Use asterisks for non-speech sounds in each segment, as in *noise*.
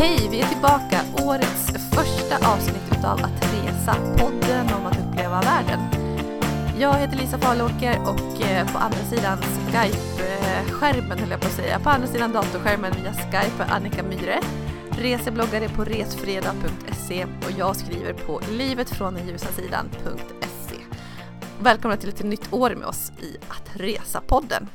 Hej, vi är tillbaka. Årets första avsnitt utav Att resa, podden om att uppleva världen. Jag heter Lisa Falåker och eh, på andra sidan Skype-skärmen höll jag på att säga, på andra sidan datorskärmen via Skype är Annika Myhre, resebloggare på resfredag.se och jag skriver på livetfråndenljusasidan.se. Välkomna till ett nytt år med oss i Att resa-podden.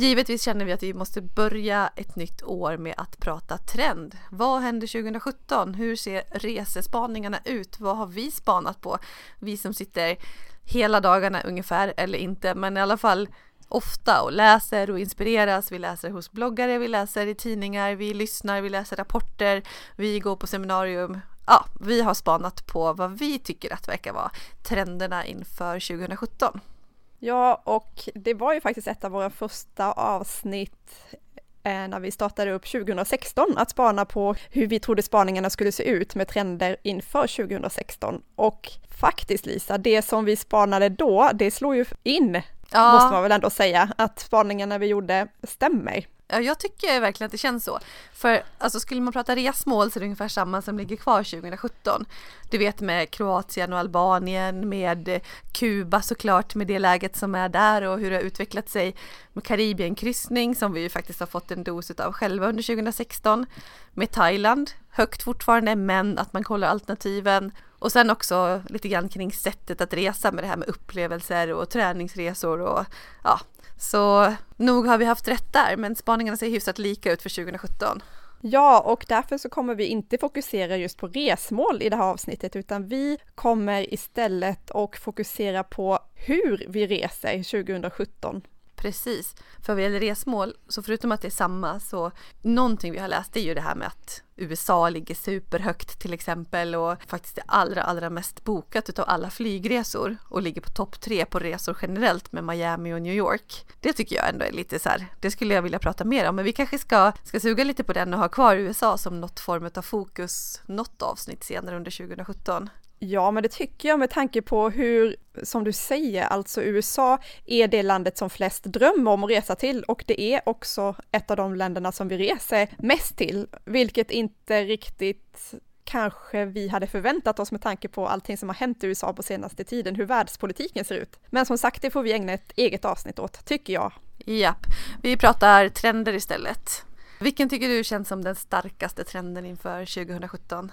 Givetvis känner vi att vi måste börja ett nytt år med att prata trend. Vad händer 2017? Hur ser resespaningarna ut? Vad har vi spanat på? Vi som sitter hela dagarna ungefär, eller inte, men i alla fall ofta och läser och inspireras. Vi läser hos bloggare, vi läser i tidningar, vi lyssnar, vi läser rapporter, vi går på seminarium. Ja, vi har spanat på vad vi tycker att verkar vara trenderna inför 2017. Ja, och det var ju faktiskt ett av våra första avsnitt eh, när vi startade upp 2016 att spana på hur vi trodde spaningarna skulle se ut med trender inför 2016. Och faktiskt Lisa, det som vi spanade då, det slår ju in, ja. måste man väl ändå säga, att spaningarna vi gjorde stämmer. Ja, jag tycker verkligen att det känns så. För alltså, skulle man prata resmål så är det ungefär samma som ligger kvar 2017. Du vet med Kroatien och Albanien, med Kuba såklart, med det läget som är där och hur det har utvecklat sig. Med Karibienkryssning som vi ju faktiskt har fått en dos av själva under 2016. Med Thailand, högt fortfarande, men att man kollar alternativen. Och sen också lite grann kring sättet att resa med det här med upplevelser och träningsresor och ja, så nog har vi haft rätt där, men spaningarna ser hyfsat lika ut för 2017. Ja, och därför så kommer vi inte fokusera just på resmål i det här avsnittet, utan vi kommer istället att fokusera på hur vi reser 2017. Precis, för vad gäller resmål, så förutom att det är samma, så någonting vi har läst är ju det här med att USA ligger superhögt till exempel och faktiskt är allra, allra mest bokat utav alla flygresor och ligger på topp tre på resor generellt med Miami och New York. Det tycker jag ändå är lite så här, det skulle jag vilja prata mer om, men vi kanske ska, ska suga lite på den och ha kvar USA som något form av fokus, något avsnitt senare under 2017. Ja, men det tycker jag med tanke på hur, som du säger, alltså USA är det landet som flest drömmer om att resa till och det är också ett av de länderna som vi reser mest till, vilket inte riktigt kanske vi hade förväntat oss med tanke på allting som har hänt i USA på senaste tiden, hur världspolitiken ser ut. Men som sagt, det får vi ägna ett eget avsnitt åt, tycker jag. Japp, vi pratar trender istället. Vilken tycker du känns som den starkaste trenden inför 2017?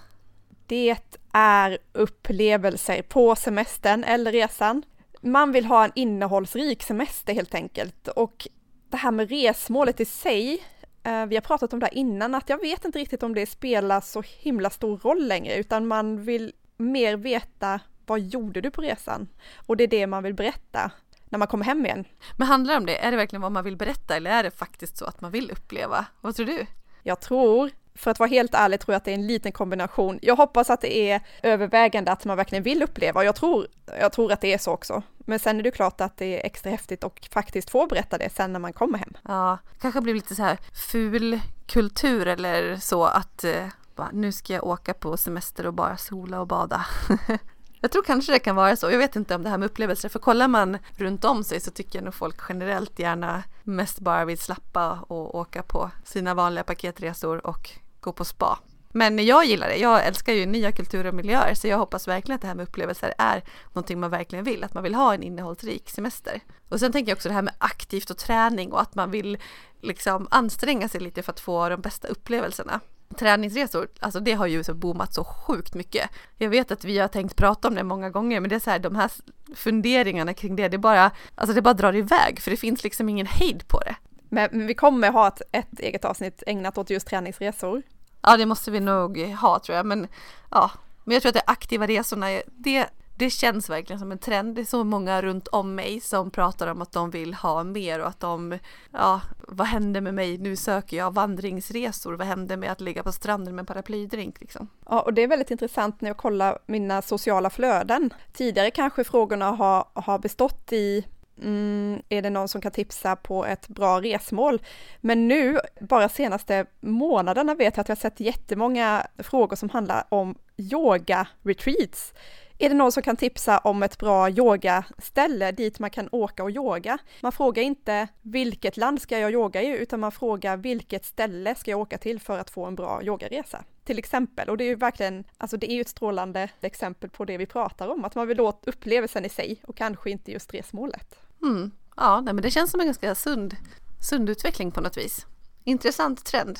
Det är upplevelser på semestern eller resan. Man vill ha en innehållsrik semester helt enkelt och det här med resmålet i sig, eh, vi har pratat om det här innan, att jag vet inte riktigt om det spelar så himla stor roll längre, utan man vill mer veta vad gjorde du på resan? Och det är det man vill berätta när man kommer hem igen. Men handlar det om det? Är det verkligen vad man vill berätta eller är det faktiskt så att man vill uppleva? Vad tror du? Jag tror för att vara helt ärlig tror jag att det är en liten kombination. Jag hoppas att det är övervägande att man verkligen vill uppleva och jag tror, jag tror att det är så också. Men sen är det klart att det är extra häftigt och faktiskt få berätta det sen när man kommer hem. Ja, kanske blir lite så här ful kultur eller så att eh, bara, nu ska jag åka på semester och bara sola och bada. *laughs* Jag tror kanske det kan vara så. Jag vet inte om det här med upplevelser, för kollar man runt om sig så tycker jag nog folk generellt gärna mest bara vill slappa och åka på sina vanliga paketresor och gå på spa. Men jag gillar det. Jag älskar ju nya kulturer och miljöer så jag hoppas verkligen att det här med upplevelser är någonting man verkligen vill, att man vill ha en innehållsrik semester. Och sen tänker jag också det här med aktivt och träning och att man vill liksom anstränga sig lite för att få de bästa upplevelserna. Träningsresor, alltså det har ju så boomat så sjukt mycket. Jag vet att vi har tänkt prata om det många gånger men det är så här de här funderingarna kring det, det bara, alltså det bara drar iväg för det finns liksom ingen hejd på det. Men vi kommer ha ett, ett eget avsnitt ägnat åt just träningsresor Ja, det måste vi nog ha tror jag. Men ja, men jag tror att de aktiva resorna, det, det känns verkligen som en trend. Det är så många runt om mig som pratar om att de vill ha mer och att de, ja, vad händer med mig? Nu söker jag vandringsresor. Vad händer med att ligga på stranden med en paraplydrink liksom? Ja, och det är väldigt intressant när jag kollar mina sociala flöden. Tidigare kanske frågorna har, har bestått i Mm, är det någon som kan tipsa på ett bra resmål? Men nu, bara senaste månaderna vet jag att jag har sett jättemånga frågor som handlar om yoga-retreats Är det någon som kan tipsa om ett bra yogaställe dit man kan åka och yoga? Man frågar inte vilket land ska jag yoga i, utan man frågar vilket ställe ska jag åka till för att få en bra yogaresa? Till exempel, och det är ju verkligen, alltså det är ju ett strålande exempel på det vi pratar om, att man vill åt upplevelsen i sig och kanske inte just resmålet. Mm. Ja, nej, men det känns som en ganska sund, sund utveckling på något vis. Intressant trend.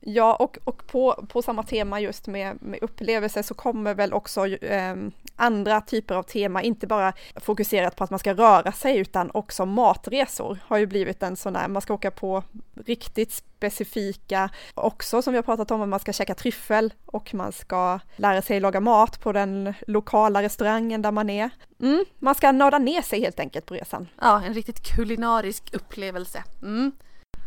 Ja, och, och på, på samma tema just med, med upplevelser så kommer väl också eh, andra typer av tema, inte bara fokuserat på att man ska röra sig utan också matresor har ju blivit en sån där, man ska åka på riktigt specifika, också som vi har pratat om, att man ska käka tryffel och man ska lära sig laga mat på den lokala restaurangen där man är. Mm, man ska nörda ner sig helt enkelt på resan. Ja, en riktigt kulinarisk upplevelse. Mm.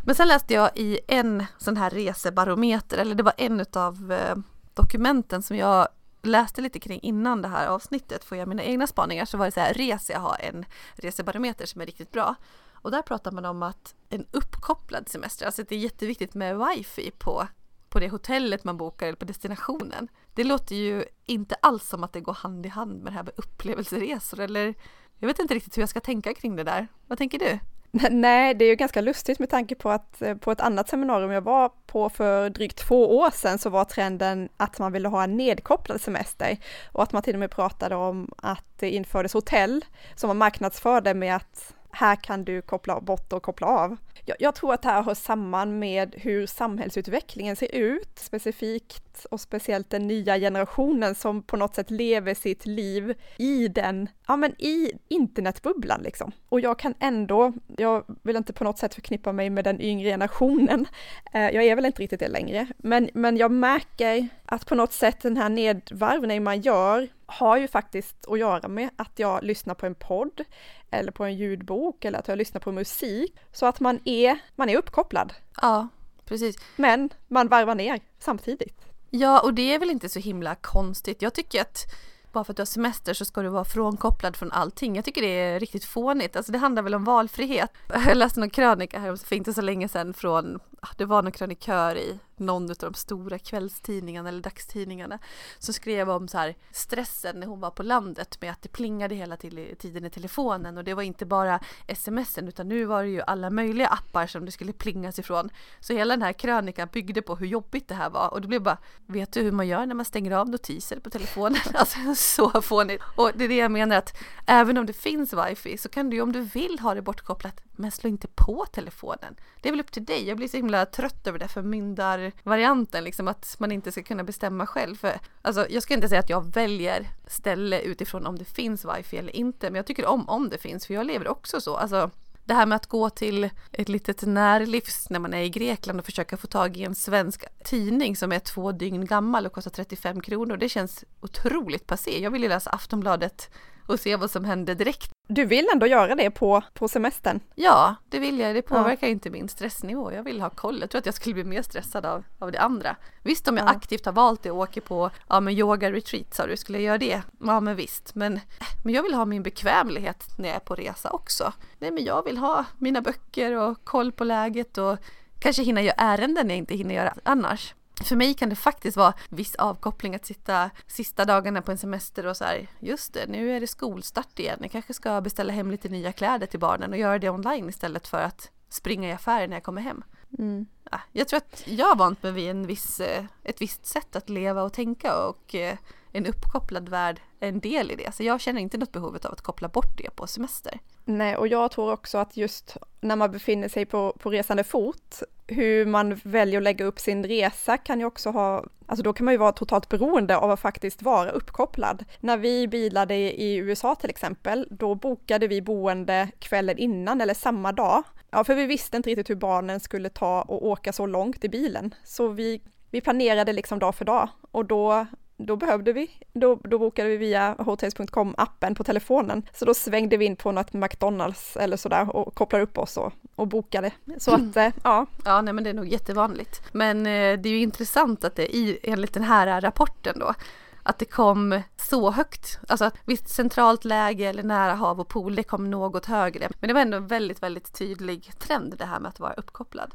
Men sen läste jag i en sån här resebarometer, eller det var en av eh, dokumenten som jag läste lite kring innan det här avsnittet för jag mina egna spaningar så var det så här, Resia har en resebarometer som är riktigt bra. Och där pratar man om att en uppkopplad semester, alltså det är jätteviktigt med wifi på, på det hotellet man bokar eller på destinationen. Det låter ju inte alls som att det går hand i hand med det här med upplevelseresor eller jag vet inte riktigt hur jag ska tänka kring det där. Vad tänker du? *laughs* Nej, det är ju ganska lustigt med tanke på att eh, på ett annat seminarium jag var på för drygt två år sedan så var trenden att man ville ha en nedkopplad semester och att man till och med pratade om att det infördes hotell som man marknadsförde med att här kan du koppla bort och koppla av. Jag, jag, tror att det här hör samman med hur samhällsutvecklingen ser ut, specifikt och speciellt den nya generationen som på något sätt lever sitt liv i den, ja men i internetbubblan liksom. Och jag kan ändå, jag vill inte på något sätt förknippa mig med den yngre generationen, eh, jag är väl inte riktigt det längre, men, men jag märker att på något sätt den här nedvarvningen man gör har ju faktiskt att göra med att jag lyssnar på en podd eller på en ljudbok eller att jag lyssnar på musik så att man är, man är uppkopplad. Ja, precis. Men man varvar ner samtidigt. Ja, och det är väl inte så himla konstigt. Jag tycker att bara för att du har semester så ska du vara frånkopplad från allting. Jag tycker det är riktigt fånigt. Alltså det handlar väl om valfrihet. *laughs* Jag läste någon krönika här för inte så länge sedan från, Ah, det var någon krönikör i någon av de stora kvällstidningarna eller dagstidningarna som skrev om så här stressen när hon var på landet med att det plingade hela tiden i telefonen och det var inte bara smsen utan nu var det ju alla möjliga appar som det skulle plingas ifrån. Så hela den här krönikan byggde på hur jobbigt det här var och det blev bara, vet du hur man gör när man stänger av notiser på telefonen? *laughs* Alltså så fånigt. Och det är det jag menar att även om det finns wifi så kan du ju om du vill ha det bortkopplat men slå inte på telefonen. Det är väl upp till dig. Jag blir så himla trött över det förmyndarvarianten, liksom att man inte ska kunna bestämma själv. För, alltså, jag ska inte säga att jag väljer ställe utifrån om det finns wifi eller inte, men jag tycker om om det finns, för jag lever också så. Alltså, det här med att gå till ett litet närlivs när man är i Grekland och försöka få tag i en svensk tidning som är två dygn gammal och kostar 35 kronor. Det känns otroligt passé. Jag vill ju läsa Aftonbladet och se vad som händer direkt. Du vill ändå göra det på, på semestern? Ja, det vill jag. Det påverkar ja. inte min stressnivå. Jag vill ha koll. Jag tror att jag skulle bli mer stressad av, av det andra. Visst om jag ja. aktivt har valt det och åker på ja, men yoga retreat sa du, skulle jag göra det? Ja men visst, men, men jag vill ha min bekvämlighet när jag är på resa också. Nej men jag vill ha mina böcker och koll på läget och kanske hinna göra ärenden jag inte hinner göra annars för mig kan det faktiskt vara viss avkoppling att sitta sista dagarna på en semester och så här, just det, nu är det skolstart igen. Jag kanske ska beställa hem lite nya kläder till barnen och göra det online istället för att springa i affären när jag kommer hem. Mm. jag tror att jag har vant mig vid en viss, eh, ett visst sätt att leva och tänka och eh, en uppkopplad värld är en del i det. Så jag känner inte något behov av att koppla bort det på semester. Nej, och jag tror också att just när man befinner sig på, på resande fot, hur man väljer att lägga upp sin resa kan ju också ha, alltså då kan man ju vara totalt beroende av att faktiskt vara uppkopplad. När vi bilade i USA till exempel, då bokade vi boende kvällen innan eller samma dag. Ja, för vi visste inte riktigt hur barnen skulle ta och åka så långt i bilen, så vi vi planerade liksom dag för dag och då då behövde vi, då, då bokade vi via hotels.com appen på telefonen. Så då svängde vi in på något McDonalds eller sådär och kopplade upp oss och, och bokade. Så mm. att, eh, ja. Ja, nej men det är nog jättevanligt. Men eh, det är ju intressant att det i, enligt den här rapporten då, att det kom så högt. Alltså att visst centralt läge eller nära hav och pool, det kom något högre. Men det var ändå en väldigt, väldigt tydlig trend det här med att vara uppkopplad.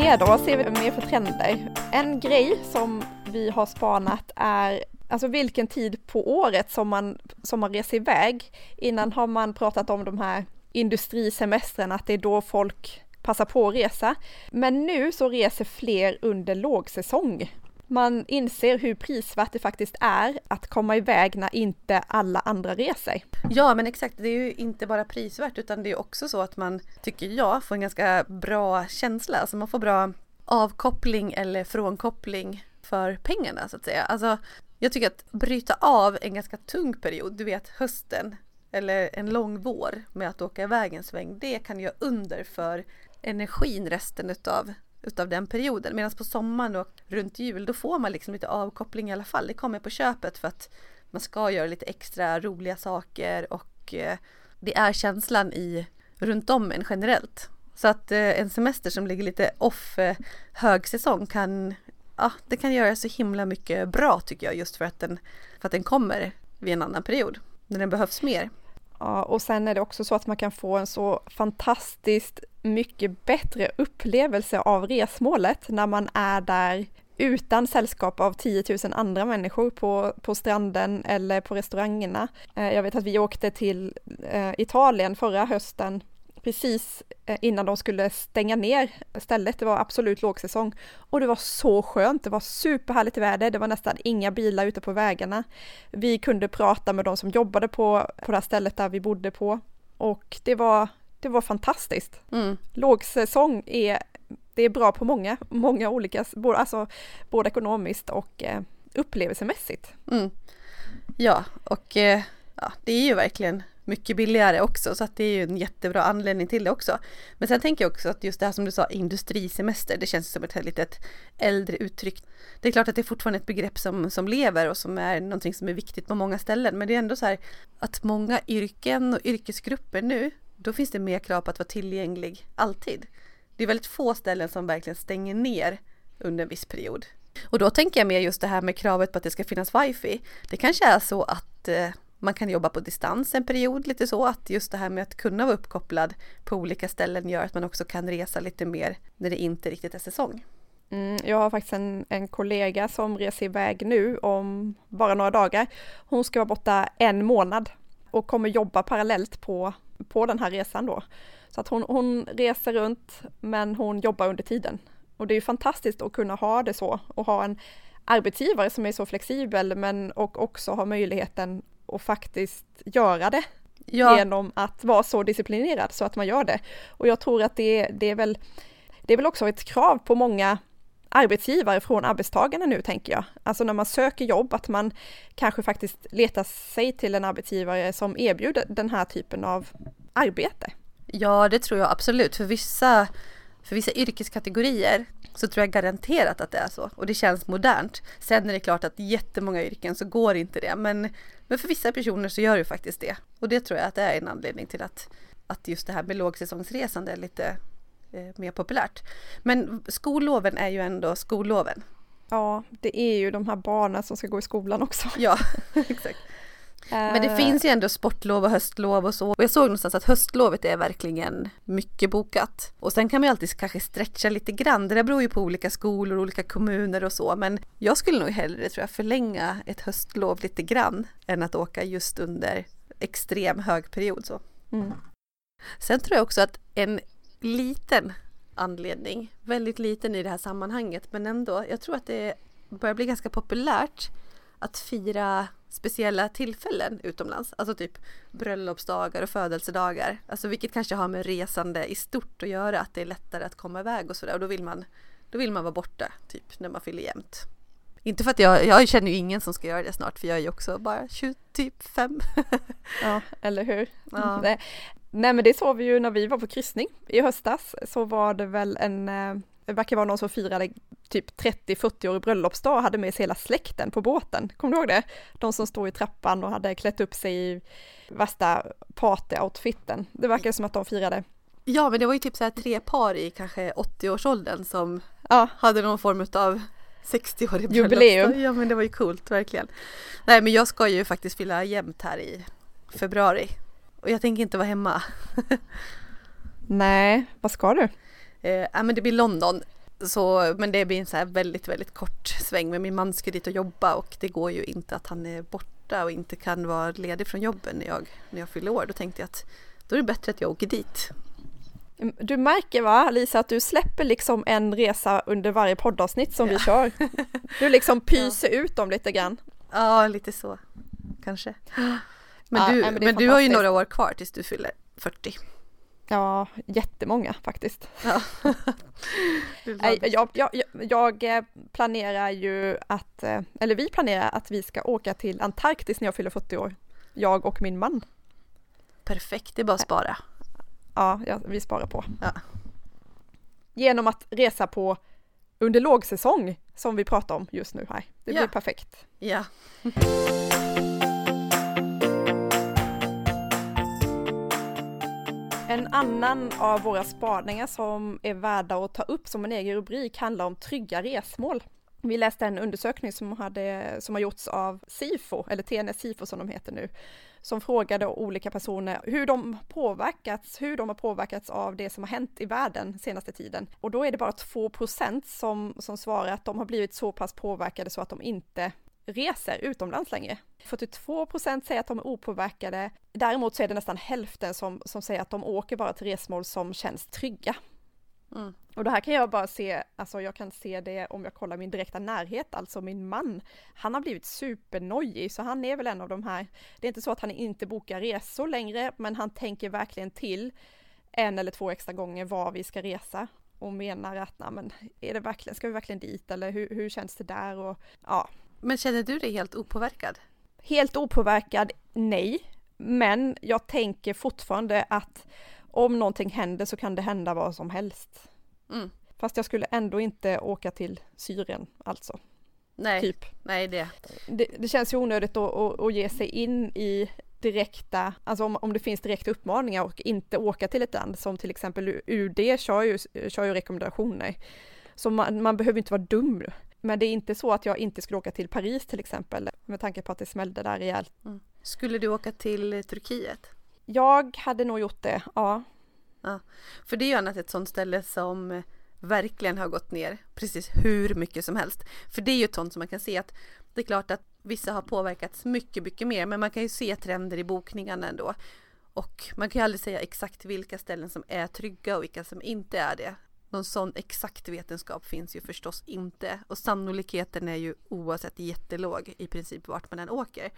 Mer då? Vad ser vi mer för trender? En grej som vi har spanat är alltså vilken tid på året som man, som man reser iväg. Innan har man pratat om de här industrisemestrarna, att det är då folk passar på att resa. Men nu så reser fler under lågsäsong. Man inser hur prisvärt det faktiskt är att komma iväg när inte alla andra reser. Ja men exakt, det är ju inte bara prisvärt utan det är också så att man, tycker jag, får en ganska bra känsla. Alltså man får bra avkoppling eller frånkoppling för pengarna så att säga. Alltså jag tycker att bryta av en ganska tung period, du vet hösten eller en lång vår med att åka iväg en sväng, det kan göra under för energin resten utav, utav den perioden. Medan på sommaren och runt jul, då får man liksom lite avkoppling i alla fall. Det kommer på köpet för att man ska göra lite extra roliga saker och eh, det är känslan i runt om en generellt. Så att eh, en semester som ligger lite off eh, högsäsong kan, ja, det kan göra så himla mycket bra tycker jag just för att den, för att den kommer vid en annan period när den behövs mer. Ja, och sen är det också så att man kan få en så fantastiskt mycket bättre upplevelse av resmålet när man är där utan sällskap av 10 000 andra människor på, på stranden eller på restaurangerna. Eh, jag vet att vi åkte till eh, Italien förra hösten precis eh, innan de skulle stänga ner stället. Det var absolut lågsäsong och det var så skönt. Det var superhärligt väder. Det var nästan inga bilar ute på vägarna. Vi kunde prata med de som jobbade på, på det här stället där vi bodde på och det var, det var fantastiskt. Mm. Lågsäsong är, det är bra på många, många olika, både, alltså, både ekonomiskt och eh, upplevelsemässigt. Mm. Ja, och eh, ja, det är ju verkligen mycket billigare också så att det är ju en jättebra anledning till det också. Men sen tänker jag också att just det här som du sa industrisemester, det känns som ett litet äldre uttryck. Det är klart att det är fortfarande ett begrepp som, som lever och som är någonting som är viktigt på många ställen. Men det är ändå så här att många yrken och yrkesgrupper nu, då finns det mer krav på att vara tillgänglig alltid. Det är väldigt få ställen som verkligen stänger ner under en viss period. Och då tänker jag mer just det här med kravet på att det ska finnas wifi. Det kanske är så att eh, man kan jobba på distans en period lite så att just det här med att kunna vara uppkopplad på olika ställen gör att man också kan resa lite mer när det inte riktigt är säsong. Mm, jag har faktiskt en, en kollega som reser iväg nu om bara några dagar. Hon ska vara borta en månad och kommer jobba parallellt på, på den här resan då. Så att hon, hon reser runt men hon jobbar under tiden. Och det är ju fantastiskt att kunna ha det så och ha en arbetsgivare som är så flexibel men och också ha möjligheten och faktiskt göra det ja. genom att vara så disciplinerad så att man gör det. Och jag tror att det, det, är väl, det är väl också ett krav på många arbetsgivare från arbetstagarna nu tänker jag. Alltså när man söker jobb att man kanske faktiskt letar sig till en arbetsgivare som erbjuder den här typen av arbete. Ja, det tror jag absolut. För vissa, för vissa yrkeskategorier så tror jag garanterat att det är så. Och det känns modernt. Sen är det klart att i jättemånga yrken så går inte det. Men, men för vissa personer så gör det faktiskt det. Och det tror jag att det är en anledning till att, att just det här med lågsäsongsresande är lite eh, mer populärt. Men skolloven är ju ändå skolloven. Ja, det är ju de här barnen som ska gå i skolan också. Ja, *laughs* exakt. Men det finns ju ändå sportlov och höstlov och så. Och jag såg någonstans att höstlovet är verkligen mycket bokat. Och sen kan man ju alltid kanske stretcha lite grann. Det där beror ju på olika skolor, olika kommuner och så. Men jag skulle nog hellre tror jag förlänga ett höstlov lite grann än att åka just under extrem högperiod så. Mm. Sen tror jag också att en liten anledning, väldigt liten i det här sammanhanget, men ändå, jag tror att det börjar bli ganska populärt att fira speciella tillfällen utomlands, alltså typ bröllopsdagar och födelsedagar, alltså vilket kanske har med resande i stort att göra, att det är lättare att komma iväg och sådär och då vill man, då vill man vara borta typ när man fyller jämnt. Inte för att jag, jag känner ju ingen som ska göra det snart för jag är ju också bara 20, typ 5. *laughs* ja, eller hur? Ja. Nej. *laughs* Nej men det såg vi ju när vi var på kryssning i höstas så var det väl en eh, det verkar vara någon som firade typ 30-40 år bröllopsdag och hade med sig hela släkten på båten. Kommer du ihåg det? De som stod i trappan och hade klätt upp sig i värsta partyoutfiten. Det verkar som att de firade. Ja, men det var ju typ så här tre par i kanske 80-årsåldern som ja. hade någon form av 60-årig jubileum. Ja, men det var ju coolt verkligen. Nej, men jag ska ju faktiskt fylla jämnt här i februari och jag tänker inte vara hemma. *laughs* Nej, vad ska du? Eh, men det blir London. Så, men det blir en så här väldigt, väldigt kort sväng. Men min man ska dit och jobba och det går ju inte att han är borta och inte kan vara ledig från jobben när jag, när jag fyller år. Då tänkte jag att då är det bättre att jag åker dit. Du märker va Lisa att du släpper liksom en resa under varje poddavsnitt som ja. vi kör. *laughs* Du liksom pyser ja. ut dem lite grann. Ja, lite så kanske. *gasps* Men, ja, du, men, men du har ju några år kvar tills du fyller 40. Ja, jättemånga faktiskt. Ja. *laughs* jag, jag, jag, eh, planerar ju att, eh, eller vi planerar att vi ska åka till Antarktis när jag fyller 40 år. Jag och min man. Perfekt, det är bara att spara. Ja, ja vi sparar på. Ja. Genom att resa på under lågsäsong som vi pratar om just nu här. Det blir perfekt. Ja. En annan av våra spaningar som är värda att ta upp som en egen rubrik handlar om trygga resmål. Vi läste en undersökning som, hade, som har gjorts av SIFO, eller TNS SIFO som de heter nu, som frågade olika personer hur de påverkats, hur de har påverkats av det som har hänt i världen senaste tiden. Och då är det bara 2 som, som svarar att de har blivit så pass påverkade så att de inte reser utomlands längre. 42% säger att de är opåverkade. Däremot så är det nästan hälften som, som säger att de åker bara till resmål som känns trygga. Mm. Och det här kan jag bara se, alltså jag kan se det om jag kollar min direkta närhet, alltså min man. Han har blivit supernojig, så han är väl en av de här. Det är inte så att han inte bokar resor längre, men han tänker verkligen till en eller två extra gånger var vi ska resa och menar att, nej men är det verkligen, ska vi verkligen dit eller hur, hur känns det där och ja, men känner du dig helt opåverkad? Helt opåverkad, nej. Men jag tänker fortfarande att om någonting händer så kan det hända vad som helst. Mm. Fast jag skulle ändå inte åka till Syrien alltså. Nej, typ. nej det. det. Det känns ju onödigt att, att, att ge sig in i direkta, alltså om, om det finns direkta uppmaningar och inte åka till ett land som till exempel UD kör ju, kör ju rekommendationer. Så man, man behöver inte vara dum men det är inte så att jag inte skulle åka till Paris till exempel, med tanke på att det smällde där rejält. Mm. Skulle du åka till Turkiet? Jag hade nog gjort det, ja. ja. För det är ju annat ett sånt ställe som verkligen har gått ner precis hur mycket som helst. För det är ju ett sånt som man kan se att det är klart att vissa har påverkats mycket, mycket mer, men man kan ju se trender i bokningarna ändå. Och man kan ju aldrig säga exakt vilka ställen som är trygga och vilka som inte är det. Någon sån exakt vetenskap finns ju förstås inte och sannolikheten är ju oavsett jättelåg i princip vart man än åker.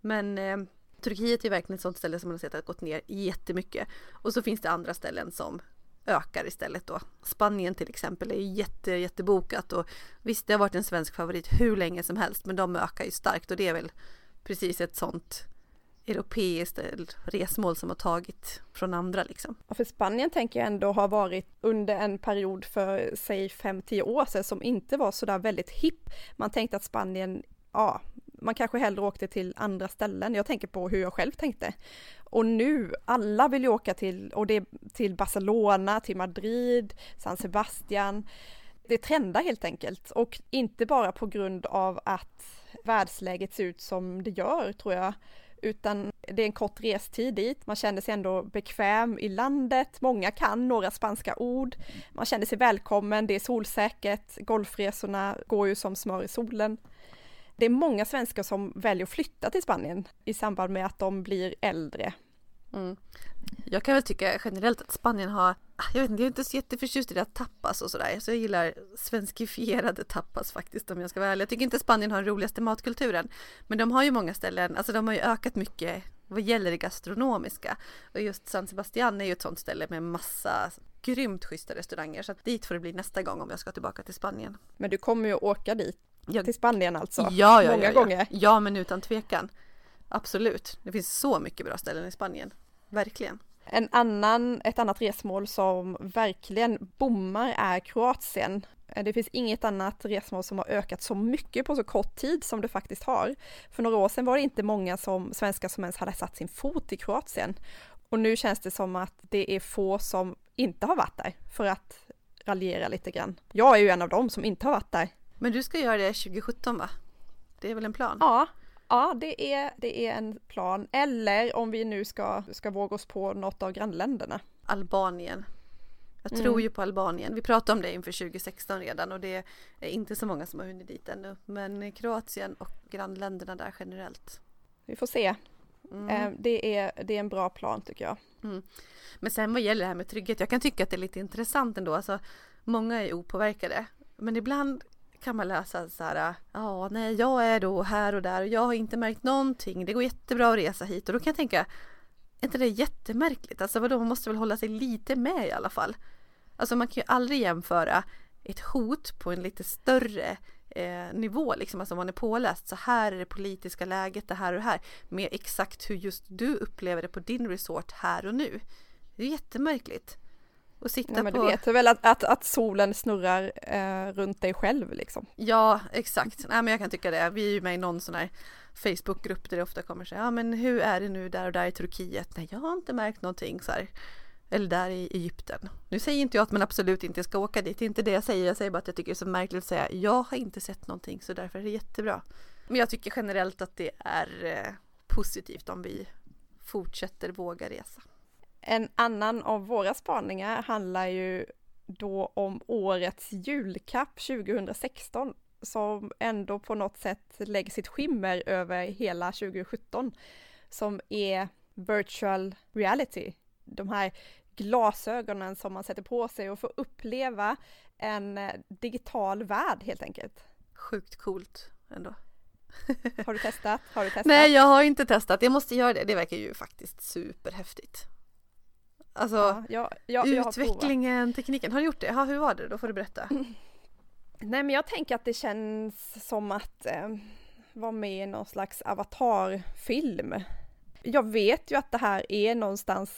Men eh, Turkiet är verkligen ett sånt ställe som man har sett har gått ner jättemycket. Och så finns det andra ställen som ökar istället då. Spanien till exempel är jätte, jättebokat och visst det har varit en svensk favorit hur länge som helst men de ökar ju starkt och det är väl precis ett sånt europeiskt resmål som har tagit från andra liksom. Ja, för Spanien tänker jag ändå har varit under en period för säg 5-10 år sedan som inte var sådär väldigt hipp. Man tänkte att Spanien, ja, man kanske hellre åkte till andra ställen. Jag tänker på hur jag själv tänkte. Och nu, alla vill ju åka till, och det till Barcelona, till Madrid, San Sebastian. Det trendar helt enkelt och inte bara på grund av att världsläget ser ut som det gör tror jag, utan det är en kort restid dit. Man känner sig ändå bekväm i landet. Många kan några spanska ord. Man känner sig välkommen. Det är solsäkert. Golfresorna går ju som smör i solen. Det är många svenskar som väljer att flytta till Spanien i samband med att de blir äldre. Mm. Jag kan väl tycka generellt att Spanien har, jag vet inte, jag är inte så jätteförtjust i det tapas och sådär. Så jag gillar svenskifierade tapas faktiskt om jag ska vara ärlig. Jag tycker inte Spanien har den roligaste matkulturen. Men de har ju många ställen, alltså de har ju ökat mycket vad gäller det gastronomiska. Och just San Sebastian är ju ett sånt ställe med massa grymt schyssta restauranger. Så att dit får det bli nästa gång om jag ska tillbaka till Spanien. Men du kommer ju åka dit, jag, till Spanien alltså? Ja, ja, många ja, ja. gånger? Ja, men utan tvekan. Absolut. Det finns så mycket bra ställen i Spanien. Verkligen. En annan, ett annat resmål som verkligen bommar är Kroatien. Det finns inget annat resmål som har ökat så mycket på så kort tid som det faktiskt har. För några år sedan var det inte många som, svenskar som ens hade satt sin fot i Kroatien. Och nu känns det som att det är få som inte har varit där, för att raljera lite grann. Jag är ju en av dem som inte har varit där. Men du ska göra det 2017 va? Det är väl en plan? Ja, Ja, det är, det är en plan. Eller om vi nu ska, ska våga oss på något av grannländerna. Albanien. Jag tror mm. ju på Albanien. Vi pratade om det inför 2016 redan och det är inte så många som har hunnit dit ännu. Men Kroatien och grannländerna där generellt. Vi får se. Mm. Eh, det, är, det är en bra plan tycker jag. Mm. Men sen vad gäller det här med trygghet, jag kan tycka att det är lite intressant ändå. Alltså, många är opåverkade, men ibland kan man läsa så här, ja, nej, jag är då här och där och jag har inte märkt någonting. Det går jättebra att resa hit och då kan jag tänka, är inte det jättemärkligt? Alltså vadå, man måste väl hålla sig lite med i alla fall. Alltså man kan ju aldrig jämföra ett hot på en lite större eh, nivå, liksom, alltså man är påläst, så här är det politiska läget, det här och det här, med exakt hur just du upplever det på din resort här och nu. Det är jättemärkligt. Och sitta ja, men på... Du vet väl att, att, att solen snurrar eh, runt dig själv liksom? Ja, exakt. Nej, men jag kan tycka det. Vi är ju med i någon sån här Facebookgrupp där det ofta kommer så ja men hur är det nu där och där i Turkiet? Nej, jag har inte märkt någonting så här. Eller där i Egypten. Nu säger inte jag att man absolut inte ska åka dit, det är inte det jag säger. Jag säger bara att jag tycker det är så märkligt att säga jag har inte sett någonting så därför är det jättebra. Men jag tycker generellt att det är eh, positivt om vi fortsätter våga resa. En annan av våra spaningar handlar ju då om årets julkapp 2016 som ändå på något sätt lägger sitt skimmer över hela 2017 som är virtual reality. De här glasögonen som man sätter på sig och får uppleva en eh, digital värld helt enkelt. Sjukt coolt ändå. Har du testat? Har du *laughs* testat? Nej, jag har inte testat. Jag måste göra det. Det verkar ju faktiskt superhäftigt. Alltså ja, jag, jag, utvecklingen, tekniken. Har du gjort det? Ja, hur var det? Då får du berätta. *laughs* Nej men jag tänker att det känns som att eh, vara med i någon slags avatarfilm. Jag vet ju att det här är någonstans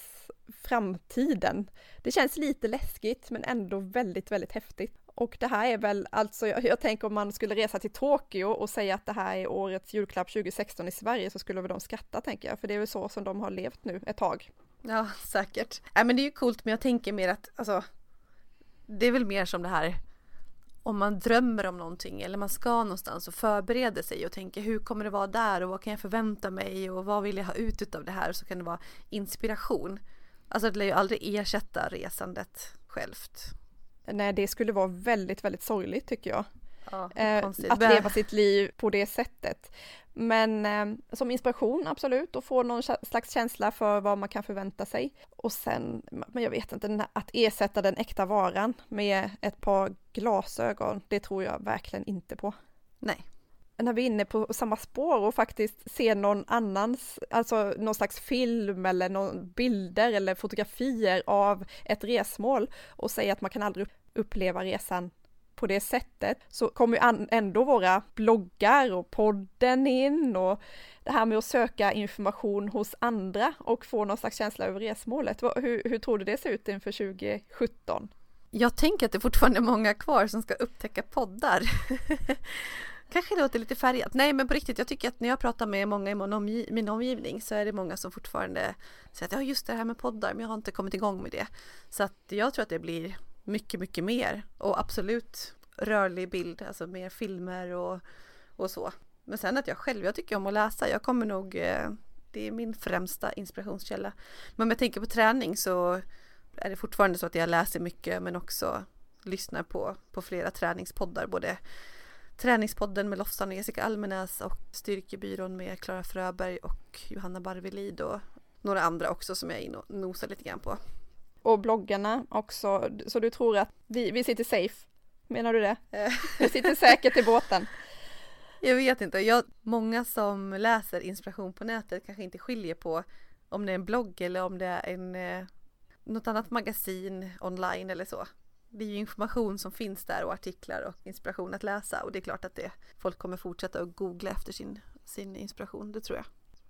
framtiden. Det känns lite läskigt men ändå väldigt, väldigt häftigt. Och det här är väl alltså, jag, jag tänker om man skulle resa till Tokyo och säga att det här är årets julklapp 2016 i Sverige så skulle väl de skratta tänker jag, för det är väl så som de har levt nu ett tag. Ja, säkert. Nej men det är ju coolt men jag tänker mer att alltså det är väl mer som det här om man drömmer om någonting eller man ska någonstans och förbereder sig och tänker hur kommer det vara där och vad kan jag förvänta mig och vad vill jag ha ut av det här så kan det vara inspiration. Alltså det lär ju aldrig ersätta resandet självt. Nej, det skulle vara väldigt, väldigt sorgligt tycker jag. Ja, eh, att leva sitt liv på det sättet. Men eh, som inspiration absolut och få någon slags känsla för vad man kan förvänta sig. Och sen, men jag vet inte, att ersätta den äkta varan med ett par glasögon, det tror jag verkligen inte på. Nej. När vi är inne på samma spår och faktiskt ser någon annans, alltså någon slags film eller någon bilder eller fotografier av ett resmål och säger att man kan aldrig uppleva resan på det sättet så kommer ju ändå våra bloggar och podden in och det här med att söka information hos andra och få någon slags känsla över resmålet. Hur, hur tror du det ser ut inför 2017? Jag tänker att det fortfarande är många kvar som ska upptäcka poddar. *laughs* Kanske det låter lite färgat. Nej men på riktigt, jag tycker att när jag pratar med många i min omgivning så är det många som fortfarande säger att ja just det här med poddar, men jag har inte kommit igång med det. Så att jag tror att det blir mycket, mycket mer och absolut rörlig bild, alltså mer filmer och, och så. Men sen att jag själv, jag tycker om att läsa, jag kommer nog, eh, det är min främsta inspirationskälla. Men om jag tänker på träning så är det fortfarande så att jag läser mycket men också lyssnar på, på flera träningspoddar, både Träningspodden med Lofsan och Jessica Almenäs och Styrkebyrån med Klara Fröberg och Johanna Barvelid och några andra också som jag är inne och nosar lite grann på. Och bloggarna också, så du tror att vi, vi sitter safe? Menar du det? Eh. vi sitter säkert i båten. *laughs* Jag vet inte, jag, många som läser inspiration på nätet kanske inte skiljer på om det är en blogg eller om det är en, eh, något annat magasin online eller så. Det är ju information som finns där och artiklar och inspiration att läsa och det är klart att det, folk kommer fortsätta att googla efter sin, sin inspiration, det tror jag.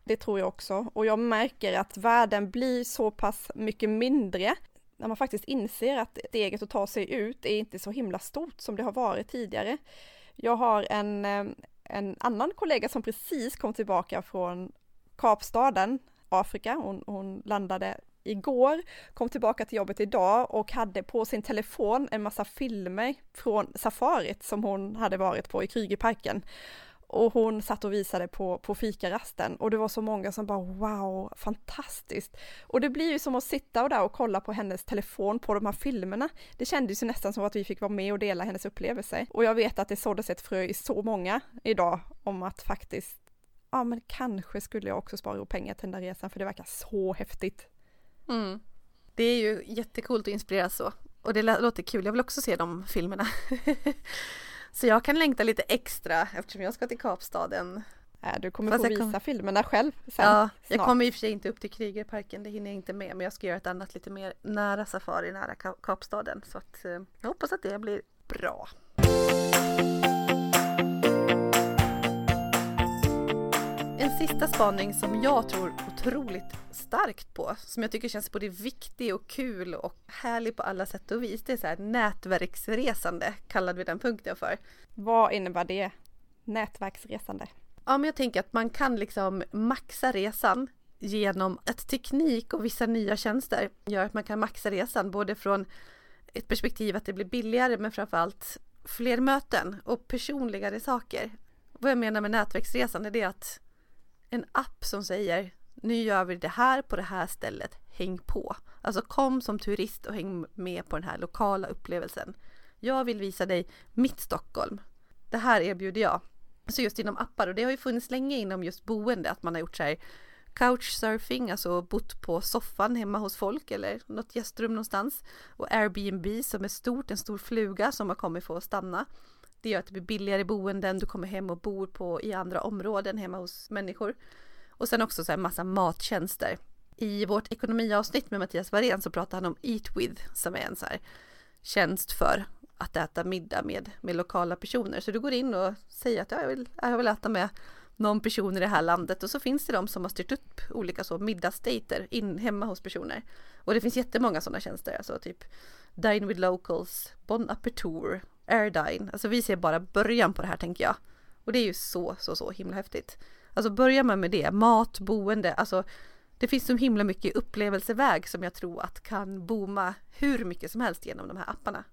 Det tror jag också och jag märker att världen blir så pass mycket mindre när man faktiskt inser att steget att ta sig ut är inte så himla stort som det har varit tidigare. Jag har en, eh, en annan kollega som precis kom tillbaka från Kapstaden, Afrika. Hon, hon landade igår, kom tillbaka till jobbet idag och hade på sin telefon en massa filmer från safarit som hon hade varit på i Krygerparken. Och hon satt och visade på, på fikarasten och det var så många som bara wow, fantastiskt! Och det blir ju som att sitta där och kolla på hennes telefon på de här filmerna. Det kändes ju nästan som att vi fick vara med och dela hennes upplevelse. Och jag vet att det såddes ett frö i så många idag om att faktiskt, ja men kanske skulle jag också spara ihop pengar till den där resan för det verkar så häftigt. Mm. Det är ju jättekult att inspireras så. Och det låter kul, jag vill också se de filmerna. *laughs* Så jag kan längta lite extra eftersom jag ska till Kapstaden. Ja, du kommer Fast få visa kom... filmerna själv sen. Ja, snart. jag kommer i och för sig inte upp till Krygerparken, det hinner jag inte med. Men jag ska göra ett annat lite mer nära safari nära Kapstaden. Så att, eh, jag hoppas att det blir bra. En sista spaning som jag tror otroligt starkt på, som jag tycker känns både viktig och kul och härlig på alla sätt och vis, det är så här nätverksresande, kallade vi den punkten för. Vad innebär det? Nätverksresande? Ja, men jag tänker att man kan liksom maxa resan genom att teknik och vissa nya tjänster gör att man kan maxa resan både från ett perspektiv att det blir billigare men framförallt fler möten och personligare saker. Vad jag menar med nätverksresan är det att en app som säger nu gör vi det här på det här stället, häng på. Alltså kom som turist och häng med på den här lokala upplevelsen. Jag vill visa dig mitt Stockholm. Det här erbjuder jag. Så just inom appar och det har ju funnits länge inom just boende att man har gjort så här couchsurfing, alltså bott på soffan hemma hos folk eller något gästrum någonstans. Och Airbnb som är stort, en stor fluga som har kommit för att stanna. Det gör att det blir billigare boenden, du kommer hem och bor på i andra områden hemma hos människor. Och sen också så här massa mattjänster. I vårt ekonomiavsnitt med Mattias Varén så pratar han om Eat With som är en så här tjänst för att äta middag med, med lokala personer. Så du går in och säger att jag vill, jag vill äta med någon person i det här landet och så finns det de som har styrt upp olika så middagsdejter in hemma hos personer. Och det finns jättemånga sådana tjänster, alltså typ Dine with Locals, Bon Appetit, Airdine. Alltså vi ser bara början på det här tänker jag. Och det är ju så, så, så himla häftigt. Alltså börjar man med det, mat, boende, alltså det finns så himla mycket upplevelseväg som jag tror att kan booma hur mycket som helst genom de här apparna.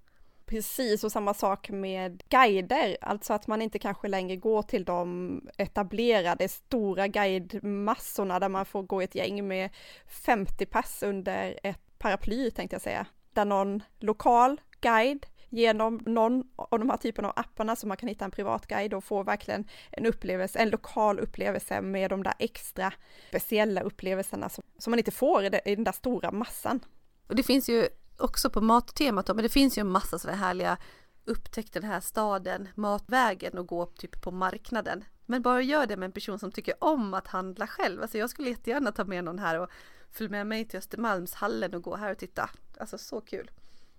Precis, och samma sak med guider, alltså att man inte kanske längre går till de etablerade stora guidemassorna där man får gå ett gäng med 50 pass under ett paraply tänkte jag säga. Där någon lokal guide genom någon av de här typerna av apparna så man kan hitta en privatguide och få verkligen en upplevelse, en lokal upplevelse med de där extra speciella upplevelserna som, som man inte får i, det, i den där stora massan. Och det finns ju också på mattemat då, men det finns ju en massa sådana härliga upptäck den här staden, matvägen och gå typ på marknaden. Men bara gör det med en person som tycker om att handla själv. Alltså jag skulle jättegärna ta med någon här och följa med mig till Östermalmshallen och gå här och titta. Alltså så kul.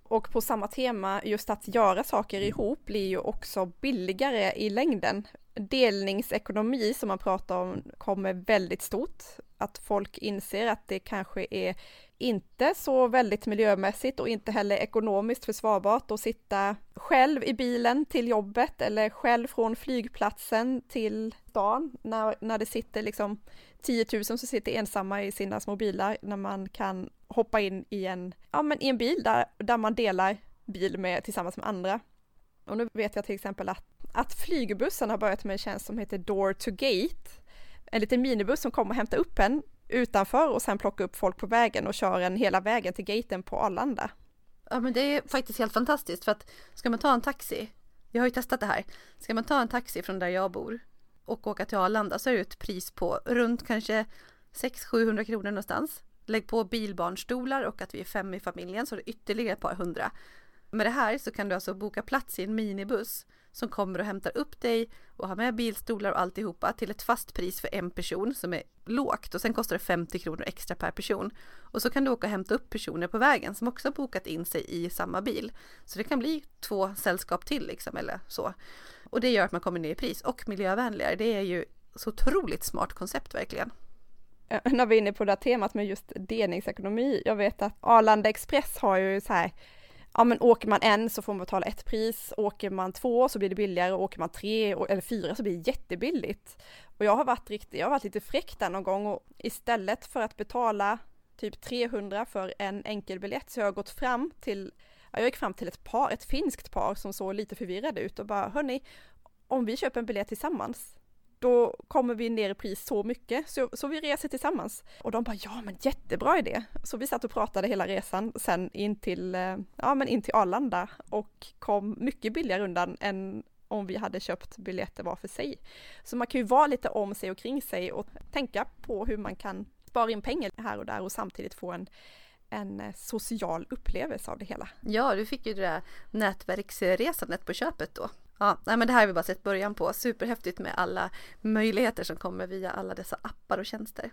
Och på samma tema, just att göra saker ihop blir ju också billigare i längden. Delningsekonomi som man pratar om kommer väldigt stort. Att folk inser att det kanske är inte så väldigt miljömässigt och inte heller ekonomiskt försvarbart att sitta själv i bilen till jobbet eller själv från flygplatsen till stan när, när det sitter liksom 10 000 som sitter ensamma i sina små bilar när man kan hoppa in i en, ja, men i en bil där, där man delar bil med tillsammans med andra. Och nu vet jag till exempel att, att flygbussen har börjat med en tjänst som heter Door to Gate. En liten minibuss som kommer och hämtar upp en utanför och sen plockar upp folk på vägen och kör en hela vägen till gaten på Arlanda. Ja men det är faktiskt helt fantastiskt för att ska man ta en taxi, jag har ju testat det här, ska man ta en taxi från där jag bor och åka till Arlanda så är det ett pris på runt kanske 600-700 kronor någonstans. Lägg på bilbarnstolar och att vi är fem i familjen så är det ytterligare ett par hundra. Med det här så kan du alltså boka plats i en minibuss som kommer och hämtar upp dig och har med bilstolar och alltihopa till ett fast pris för en person som är lågt och sen kostar det 50 kronor extra per person. Och så kan du åka och hämta upp personer på vägen som också har bokat in sig i samma bil. Så det kan bli två sällskap till liksom eller så. Och det gör att man kommer ner i pris och miljövänligare. Det är ju så otroligt smart koncept verkligen. Eh, när vi är inne på det här temat med just delningsekonomi, jag vet att Arlanda Express har ju så här ja men åker man en så får man betala ett pris, åker man två så blir det billigare, åker man tre eller fyra så blir det jättebilligt. Och jag har varit riktigt, jag har varit lite fräck där någon gång och istället för att betala typ 300 för en enkel biljett så jag har gått fram till, ja jag gick fram till ett par, ett finskt par som såg lite förvirrade ut och bara hörni, om vi köper en biljett tillsammans då kommer vi ner i pris så mycket, så, så vi reser tillsammans. Och de bara, ja men jättebra idé. Så vi satt och pratade hela resan sen in till, eh, ja, men in till Arlanda och kom mycket billigare undan än om vi hade köpt biljetter var för sig. Så man kan ju vara lite om sig och kring sig och tänka på hur man kan spara in pengar här och där och samtidigt få en, en eh, social upplevelse av det hela. Ja, du fick ju det där nätverksresandet på köpet då. Ja, nej men det här har vi bara sett början på. Superhäftigt med alla möjligheter som kommer via alla dessa appar och tjänster.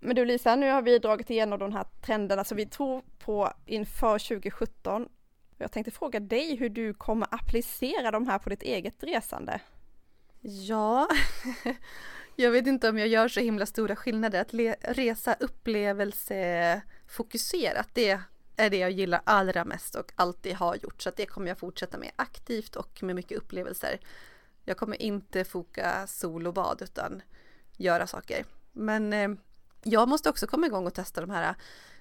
Men du Lisa, nu har vi dragit igenom de här trenderna som vi tror på inför 2017. Jag tänkte fråga dig hur du kommer applicera de här på ditt eget resande. Ja, *laughs* jag vet inte om jag gör så himla stora skillnader. Att resa upplevelsefokuserat, det är det jag gillar allra mest och alltid har gjort. Så det kommer jag fortsätta med aktivt och med mycket upplevelser. Jag kommer inte foka sol och bad utan göra saker. Men eh, jag måste också komma igång och testa de här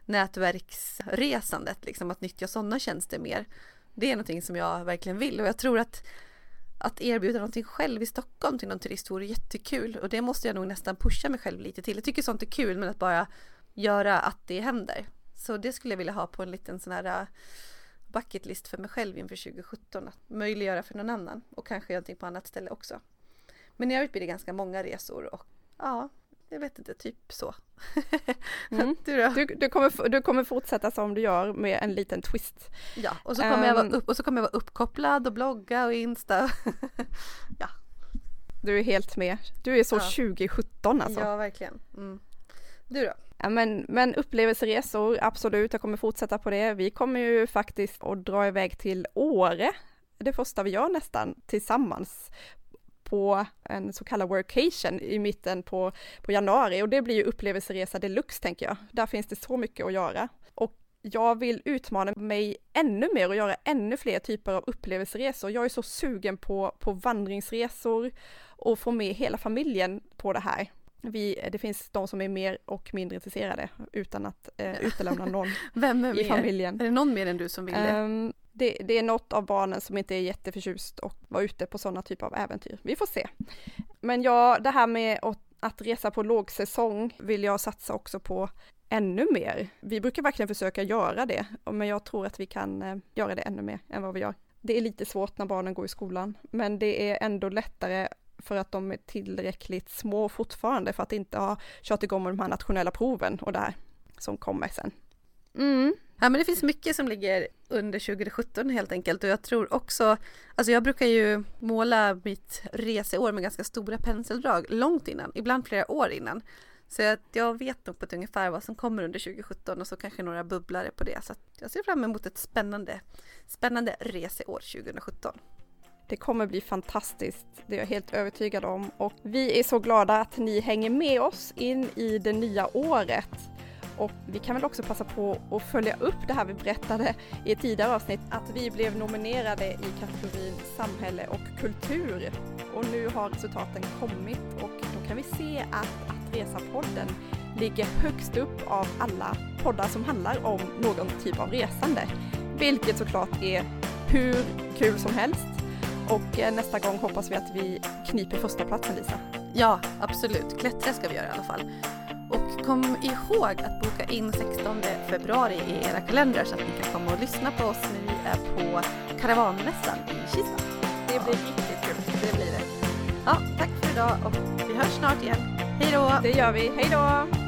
nätverksresandet, liksom att nyttja sådana tjänster mer. Det är någonting som jag verkligen vill och jag tror att att erbjuda någonting själv i Stockholm till någon turist vore jättekul och det måste jag nog nästan pusha mig själv lite till. Jag tycker sånt är kul men att bara göra att det händer. Så det skulle jag vilja ha på en liten sån här uh, bucket list för mig själv inför 2017 att möjliggöra för någon annan och kanske någonting på annat ställe också. Men i övrigt blir det ganska många resor och ja, jag vet inte, typ så. *laughs* Mm. du? Du, du, kommer, du kommer fortsätta som du gör med en liten twist. Ja, och så kommer, um, jag, vara ehm. upp, och så kommer jag vara uppkopplad och blogga och insta. *laughs* ja. Du är helt med. Du är så ja. 2017 alltså. Ja, verkligen. Mm. Du då? Ja, men, men upplevelseresor, absolut, jag kommer fortsätta på det. Vi kommer ju faktiskt att dra iväg till Åre det första vi gör nästan tillsammans på en så kallad workation i mitten på, på januari och det blir ju upplevelseresa deluxe tänker jag. Där finns det så mycket att göra. Och jag vill utmana mig ännu mer och göra ännu fler typer av upplevelseresor. Jag är så sugen på, på vandringsresor och få med hela familjen på det här. Vi, det finns de som är mer och mindre intresserade utan att eh, utelämna någon *laughs* Vem är i familjen. Är det någon mer än du som vill det? Um, det, det, är något av barnen som inte är jätteförtjust och vara ute på sådana typer av äventyr. Vi får se. Men ja, det här med att resa på lågsäsong vill jag satsa också på ännu mer. Vi brukar verkligen försöka göra det, men jag tror att vi kan eh, göra det ännu mer än vad vi gör. Det är lite svårt när barnen går i skolan, men det är ändå lättare för att de är tillräckligt små fortfarande för att inte ha kört igång med de här nationella proven och det här som kommer sen. Mm. Ja men det finns mycket som ligger under 2017 helt enkelt och jag tror också, alltså jag brukar ju måla mitt reseår med ganska stora penseldrag långt innan, ibland flera år innan. Så att jag vet nog på ett ungefär vad som kommer under 2017 och så kanske några bubblare på det. Så jag ser fram emot ett spännande, spännande reseår 2017. Det kommer bli fantastiskt, det är jag helt övertygad om. Och vi är så glada att ni hänger med oss in i det nya året. Och vi kan väl också passa på att följa upp det här vi berättade i ett tidigare avsnitt, att vi blev nominerade i kategorin samhälle och kultur. Och nu har resultaten kommit och då kan vi se att Att Resa-podden ligger högst upp av alla poddar som handlar om någon typ av resande. Vilket såklart är hur kul som helst. Och eh, nästa gång hoppas vi att vi kniper första platsen Lisa. Ja, absolut. Klättra ska vi göra i alla fall. Och kom ihåg att boka in 16 februari i era kalendrar så att ni kan komma och lyssna på oss när vi är på Karavanmässan i Kista. Det blir riktigt kul, det blir det. Ja, tack för idag och vi hörs snart igen. Hej då! Det gör vi, hej då!